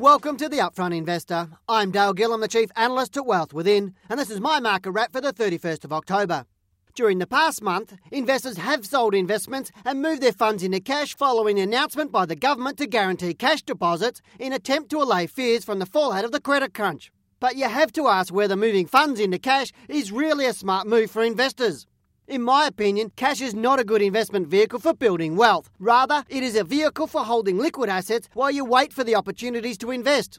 Welcome to the Upfront Investor. I'm Dale Gillham, the Chief Analyst at Wealth Within, and this is my market wrap for the 31st of October. During the past month, investors have sold investments and moved their funds into cash following the announcement by the government to guarantee cash deposits in attempt to allay fears from the fallout of the credit crunch. But you have to ask whether moving funds into cash is really a smart move for investors. In my opinion, cash is not a good investment vehicle for building wealth. Rather, it is a vehicle for holding liquid assets while you wait for the opportunities to invest.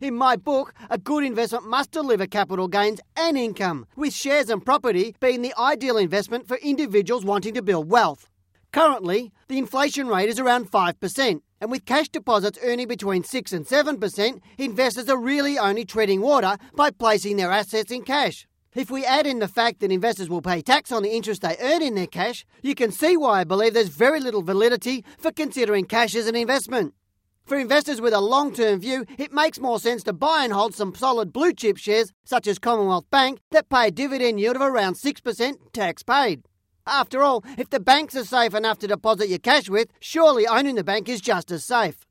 In my book, a good investment must deliver capital gains and income, with shares and property being the ideal investment for individuals wanting to build wealth. Currently, the inflation rate is around 5%, and with cash deposits earning between 6 and 7%, investors are really only treading water by placing their assets in cash. If we add in the fact that investors will pay tax on the interest they earn in their cash, you can see why I believe there's very little validity for considering cash as an investment. For investors with a long term view, it makes more sense to buy and hold some solid blue chip shares, such as Commonwealth Bank, that pay a dividend yield of around 6% tax paid. After all, if the banks are safe enough to deposit your cash with, surely owning the bank is just as safe.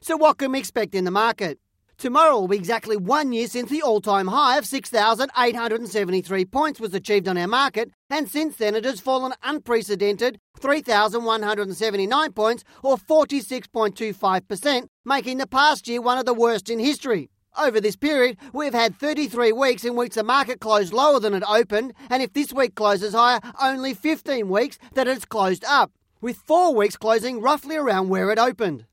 So, what can we expect in the market? Tomorrow will be exactly one year since the all time high of 6,873 points was achieved on our market, and since then it has fallen unprecedented 3,179 points or 46.25%, making the past year one of the worst in history. Over this period, we've had 33 weeks in which the market closed lower than it opened, and if this week closes higher, only 15 weeks that it's closed up, with four weeks closing roughly around where it opened.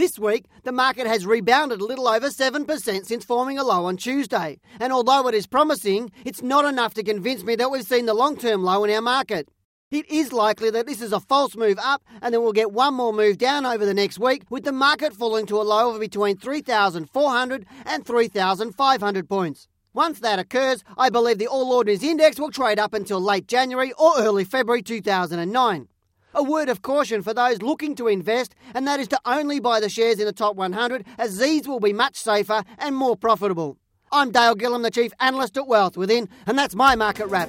This week, the market has rebounded a little over 7% since forming a low on Tuesday, and although it is promising, it's not enough to convince me that we've seen the long term low in our market. It is likely that this is a false move up and then we'll get one more move down over the next week, with the market falling to a low of between 3,400 and 3,500 points. Once that occurs, I believe the All Ordinaries Index will trade up until late January or early February 2009. A word of caution for those looking to invest, and that is to only buy the shares in the top 100, as these will be much safer and more profitable. I'm Dale Gillham, the Chief Analyst at Wealth Within, and that's my market wrap.